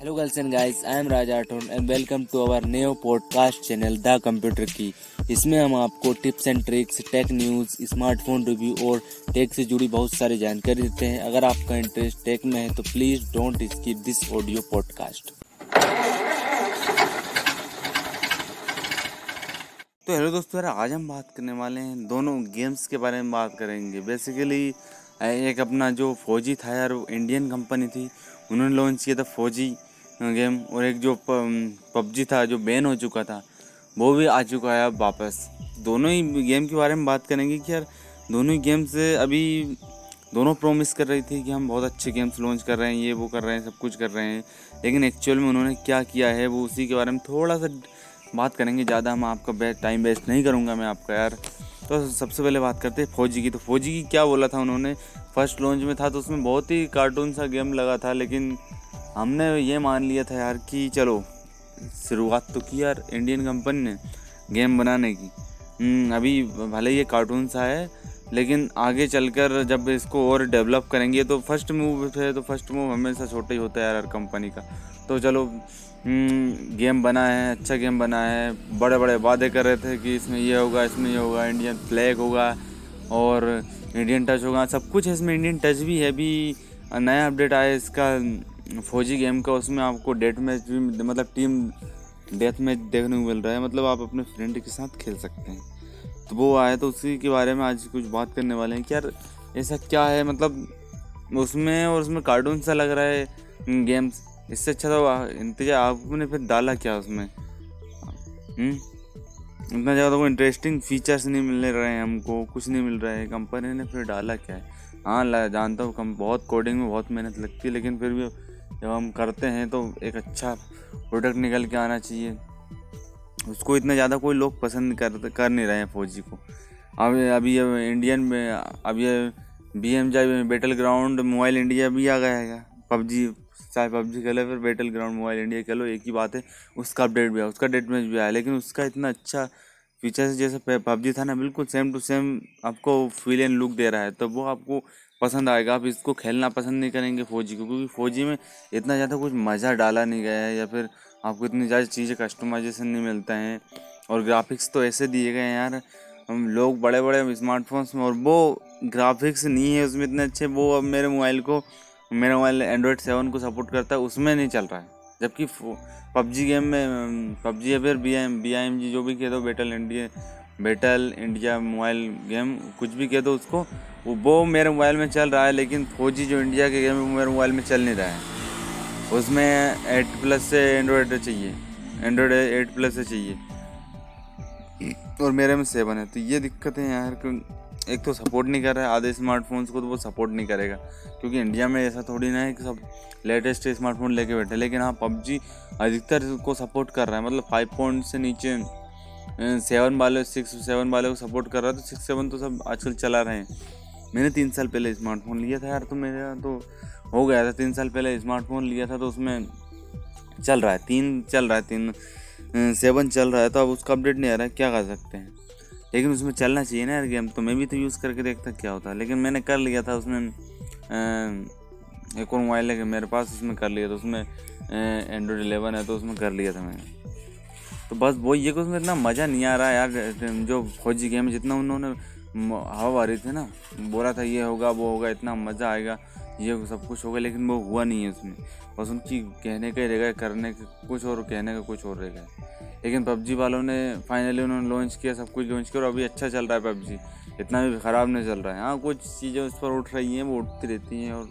Hello girls and guys, I am Athon and welcome to our new podcast channel the computer की इसमें हम आपको tips and tricks tech news smartphone review और tech से जुड़ी बहुत सारी जानकारी देते हैं। अगर आपका इंटरेस्ट टेक में है तो please don't skip this audio podcast तो हेलो दोस्तों यार आज हम बात करने वाले हैं दोनों गेम्स के बारे में बात करेंगे। बेसिकली एक अपना जो फौजी था यार वो इंडियन कंपनी थी। उन्होंने लॉन्च किया था फौजी गेम और एक जो पबजी था, जो बैन हो चुका था, वो भी आ चुका है अब वापस। दोनों ही गेम के बारे में बात करेंगे कि यार दोनों ही गेम्स अभी दोनों प्रोमिस कर रही थी कि हम बहुत अच्छे गेम्स लॉन्च कर रहे हैं, ये वो कर रहे हैं, सब कुछ कर रहे हैं। लेकिन एक्चुअल में उन्होंने क्या किया है, वो उसी के बारे में थोड़ा सा बात करेंगे, ज़्यादा हम आपका टाइम वेस्ट नहीं करूँगा मैं आपका यार। तो सबसे पहले बात करते हैं फौजी की। तो फौजी की क्या बोला था उन्होंने? फ़र्स्ट लॉन्च में था तो उसमें बहुत ही कार्टून सा गेम लगा था, लेकिन हमने ये मान लिया था यार कि चलो शुरुआत तो की यार इंडियन कंपनी ने गेम बनाने की। हम्म, अभी भले ये कार्टून सा है लेकिन आगे चलकर जब इसको और डेवलप करेंगे तो फ़र्स्ट मूव है तो फ़र्स्ट मूव हमेशा छोटा ही होता है यार कंपनी का। तो चलो गेम हम्म, बना है अच्छा गेम बना है बड़े बड़े वादे कर रहे थे कि इसमें ये होगा इसमें ये होगा इंडियन फ्लैग होगा और इंडियन टच होगा। सब कुछ इसमें इंडियन टच भी है अभी नया अपडेट आया इसका फौजी गेम का उसमें आपको डेट मैच भी मतलब टीम डेथ मैच देखने को मिल रहा है। मतलब आप अपने फ्रेंड के साथ खेल सकते हैं। तो वो आए तो उसी के बारे में आज कुछ बात करने वाले हैं कि यार, ऐसा क्या है? मतलब उसमें और उसमें कार्टून सा लग रहा है गेम्स इससे अच्छा तो इंतज़ार आपने फिर डाला क्या उसमें? इतना ज़्यादा कोई इंटरेस्टिंग फीचर्स नहीं मिल रहे हैं हमको, कुछ नहीं मिल रहा है। कंपनी ने फिर डाला क्या है? हाँ जानता हूँ, कम बहुत कोडिंग में बहुत मेहनत लगती है, लेकिन फिर भी जब हम करते हैं तो एक अच्छा प्रोडक्ट निकल के आना चाहिए। उसको इतना ज़्यादा कोई लोग पसंद कर कर नहीं रहे हैं फौजी को। अब अभी ये इंडियन में, अब ये बी एम जाए बैटल ग्राउंड मोबाइल इंडिया भी आ गया है। पबजी, चाहे पबजी खेलो फिर बैटल ग्राउंड मोबाइल इंडिया खेलो, एक ही बात है, उसका अपडेट भी आया उसका डेट मैच भी आया लेकिन उसका इतना अच्छा फीचर्स जैसे पबजी था ना, बिल्कुल सेम टू सेम आपको फील एंड लुक दे रहा है तो वो आपको पसंद आएगा। आप इसको खेलना पसंद नहीं करेंगे फौजी को क्योंकि फौजी में इतना ज़्यादा कुछ मज़ा डाला नहीं गया है या फिर आपको इतनी ज़्यादा चीज़ें कस्टमाइजेशन नहीं मिलता है। और ग्राफिक्स तो ऐसे दिए गए हैं यार, हम लोग बड़े बड़े स्मार्टफोन्स में और वो ग्राफिक्स नहीं है उसमें इतने अच्छे, वो अब मेरे मोबाइल को, मेरा मोबाइल एंड्रॉयड सेवन को सपोर्ट करता है, उसमें नहीं चल रहा है। जबकि पबजी गेम में, पबजी या फिर B M B I M G जो भी दो Battle India Battle India Mobile game कुछ भी कह दो उसको। वो मेरे मोबाइल में चल रहा है, लेकिन फौजी जो इंडिया के गेम है, वो मेरे मोबाइल में चल नहीं रहा है। उसमें एट प्लस से एंड्रॉयड चाहिए। एंड्रॉयड एट प्लस से चाहिए। और मेरे में सेवन है। तो ये दिक्कत है यार एक तो सपोर्ट नहीं कर रहा है, आधे स्मार्टफोन्स को तो वो सपोर्ट नहीं करेगा। क्योंकि इंडिया में ऐसा थोड़ी ना है कि सब लेटेस्ट स्मार्टफ़ोन लेके बैठे लेकिन हाँ पबजी अधिकतर को सपोर्ट कर रहा है। मतलब फाइव पॉइंट से नीचे सेवन वाले सिक्स सेवन वाले को सपोर्ट कर रहा है तो सिक्स सेवन तो सब आजकल चला रहे हैं। मैंने तीन साल पहले स्मार्टफ़ोन लिया था यार तो मेरा तो हो गया था, तीन साल पहले स्मार्टफ़ोन लिया था तो उसमें चल रहा है, तीन चल रहा है, तीन सेवन चल रहा है तो अब उसका अपडेट नहीं आ रहा है, क्या कर सकते हैं? लेकिन उसमें चलना चाहिए ना यार गेम तो मैं भी तो यूज़ करके देखता क्या होता लेकिन मैंने कर लिया था उसमें एक और मोबाइल है मेरे पास उसमें कर लिया था, उसमें एंड्रॉयड एलेवन है तो उसमें कर लिया था मैंने। तो बस वो ये कि उसमें इतना मज़ा नहीं आ रहा यार, जो फौजी गेम जितना उन्होंने हवा आ रही थी ना, बोला था ये होगा, वो होगा, इतना मज़ा आएगा, ये सब कुछ होगा, लेकिन वो हुआ नहीं है उसमें। बस उनकी कहने का ही रहेगा करने का कुछ और, कहने का कुछ और रहेगा लेकिन पबजी वालों ने फाइनली उन्होंने लॉन्च किया, सब कुछ लॉन्च किया, और अभी अच्छा चल रहा है पबजी। इतना भी ख़राब नहीं चल रहा है। हाँ कुछ चीज़ें उस पर उठ रही हैं, वो उठती रहती हैं, और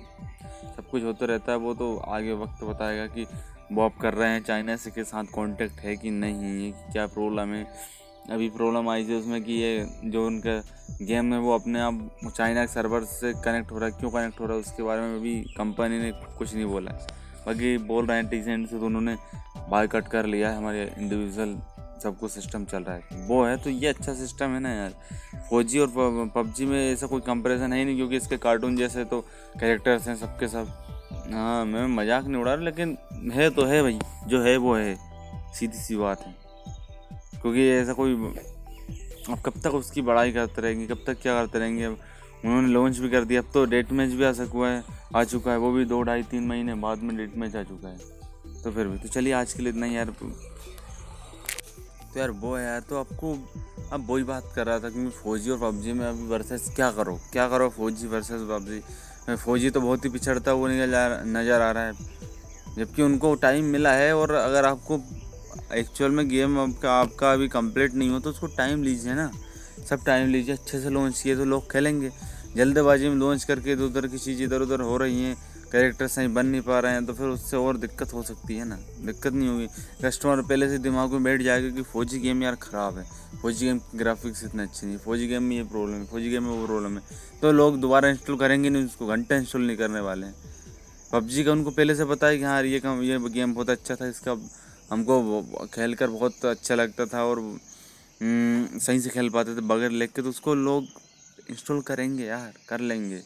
सब कुछ होता रहता है। वो तो आगे वक्त बताएगा कि वो आप कर रहे हैं चाइना से के साथ कांटेक्ट है कि नहीं क्या प्रॉब्लम है? अभी प्रॉब्लम आई थी उसमें कि ये जो उनका गेम है वो अपने आप चाइना के सर्वर से कनेक्ट हो रहा है। क्यों कनेक्ट हो रहा है? उसके बारे में अभी कंपनी ने कुछ नहीं बोला है। बाकी बोल रहे हैं टीसेंट से तो उन्होंने बाय कट कर लिया है। हमारे इंडिविजुअल सब कुछ सिस्टम चल रहा है। वो है तो ये अच्छा सिस्टम है ना यार। फौजी और पबजी में ऐसा कोई कंपेरिजन है ही नहीं क्योंकि इसके कार्टून जैसे तो कैरेक्टर्स हैं सबके सब। हाँ मैं मज़ाक नहीं उड़ा रहा, लेकिन है तो है भाई, जो है वो है, सीधी सी बात है। क्योंकि ऐसा कोई, अब कब तक उसकी बड़ाई करते रहेंगे, कब तक क्या करते रहेंगे? अब उन्होंने लॉन्च भी कर दिया, अब तो डेट मैच भी आ सका है, आ चुका है, वो भी दो ढाई तीन महीने बाद में डेट मैच आ चुका है। तो फिर भी तो चलिए आज के लिए इतना यार। तो यार वो है यार तो आपको, अब वही बात कर रहा था कि फौजी और पबजी में अभी वर्सेस क्या करो? क्या करो फौजी वर्सेस पबजी? फौजी तो बहुत ही पिछड़ता हुआ नज़र आ रहा है। जबकि उनको टाइम मिला है और अगर आपको एक्चुअल में गेम आपका आपका अभी कंप्लीट नहीं हो तो उसको टाइम लीजिए ना। सब टाइम लीजिए, अच्छे से लॉन्च किए तो लोग खेलेंगे। जल्दबाजी में लॉन्च करके इधर उधर की चीज़ इधर उधर हो रही हैं कैरेक्टर सही बन नहीं पा रहे हैं तो फिर उससे और दिक्कत हो सकती है ना। दिक्कत नहीं होगी। कस्टमर पहले से दिमाग में बैठ जाएगा कि फौजी गेम यार ख़राब है। फौजी गेम ग्राफिक्स इतने अच्छे नहीं फौजी गेम में ये प्रॉब्लम है फौजी गेम में वो प्रॉब्लम है। तो लोग दोबारा इंस्टॉल करेंगे नहीं, उसको घंटा इंस्टॉल नहीं करने वाले हैं। पबजी का उनको पहले से पता है कि हाँ ये कम ये गेम बहुत अच्छा था इसका हमको खेल कर बहुत अच्छा लगता था और हम्म, सही से खेल पाते थे। बगैर लेग के तो उसको लोग इंस्टॉल करेंगे यार कर लेंगे।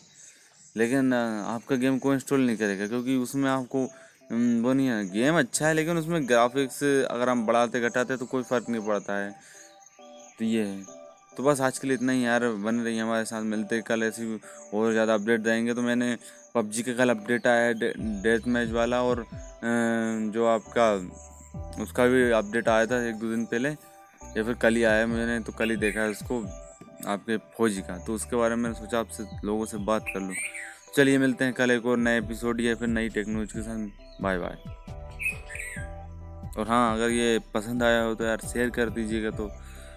लेकिन आपका गेम कोई इंस्टॉल नहीं करेगा क्योंकि उसमें आपको हम्म, वो नहीं है गेम अच्छा है लेकिन उसमें ग्राफिक्स अगर हम बढ़ाते घटाते तो कोई फ़र्क नहीं पड़ता है। तो ये है। तो बस आज के लिए इतना ही यार, बन रही है हमारे साथ, मिलते कल ऐसी और ज़्यादा अपडेट देंगे। तो मैंने पबजी का कल अपडेट आया है डेथ मैच वाला और जो आपका, उसका भी अपडेट आया था एक दो दिन पहले, या फिर कल ही आया मैंने तो कल ही देखा है उसको, आपके फौजी का। तो उसके बारे में सोचा आपसे, लोगों से बात कर लूँ। चलिए मिलते हैं कल एक और नए एपिसोड या फिर नई टेक्नोलॉजी के साथ। बाय बाय और हाँ अगर ये पसंद आया हो तो यार शेयर कर दीजिएगा तो।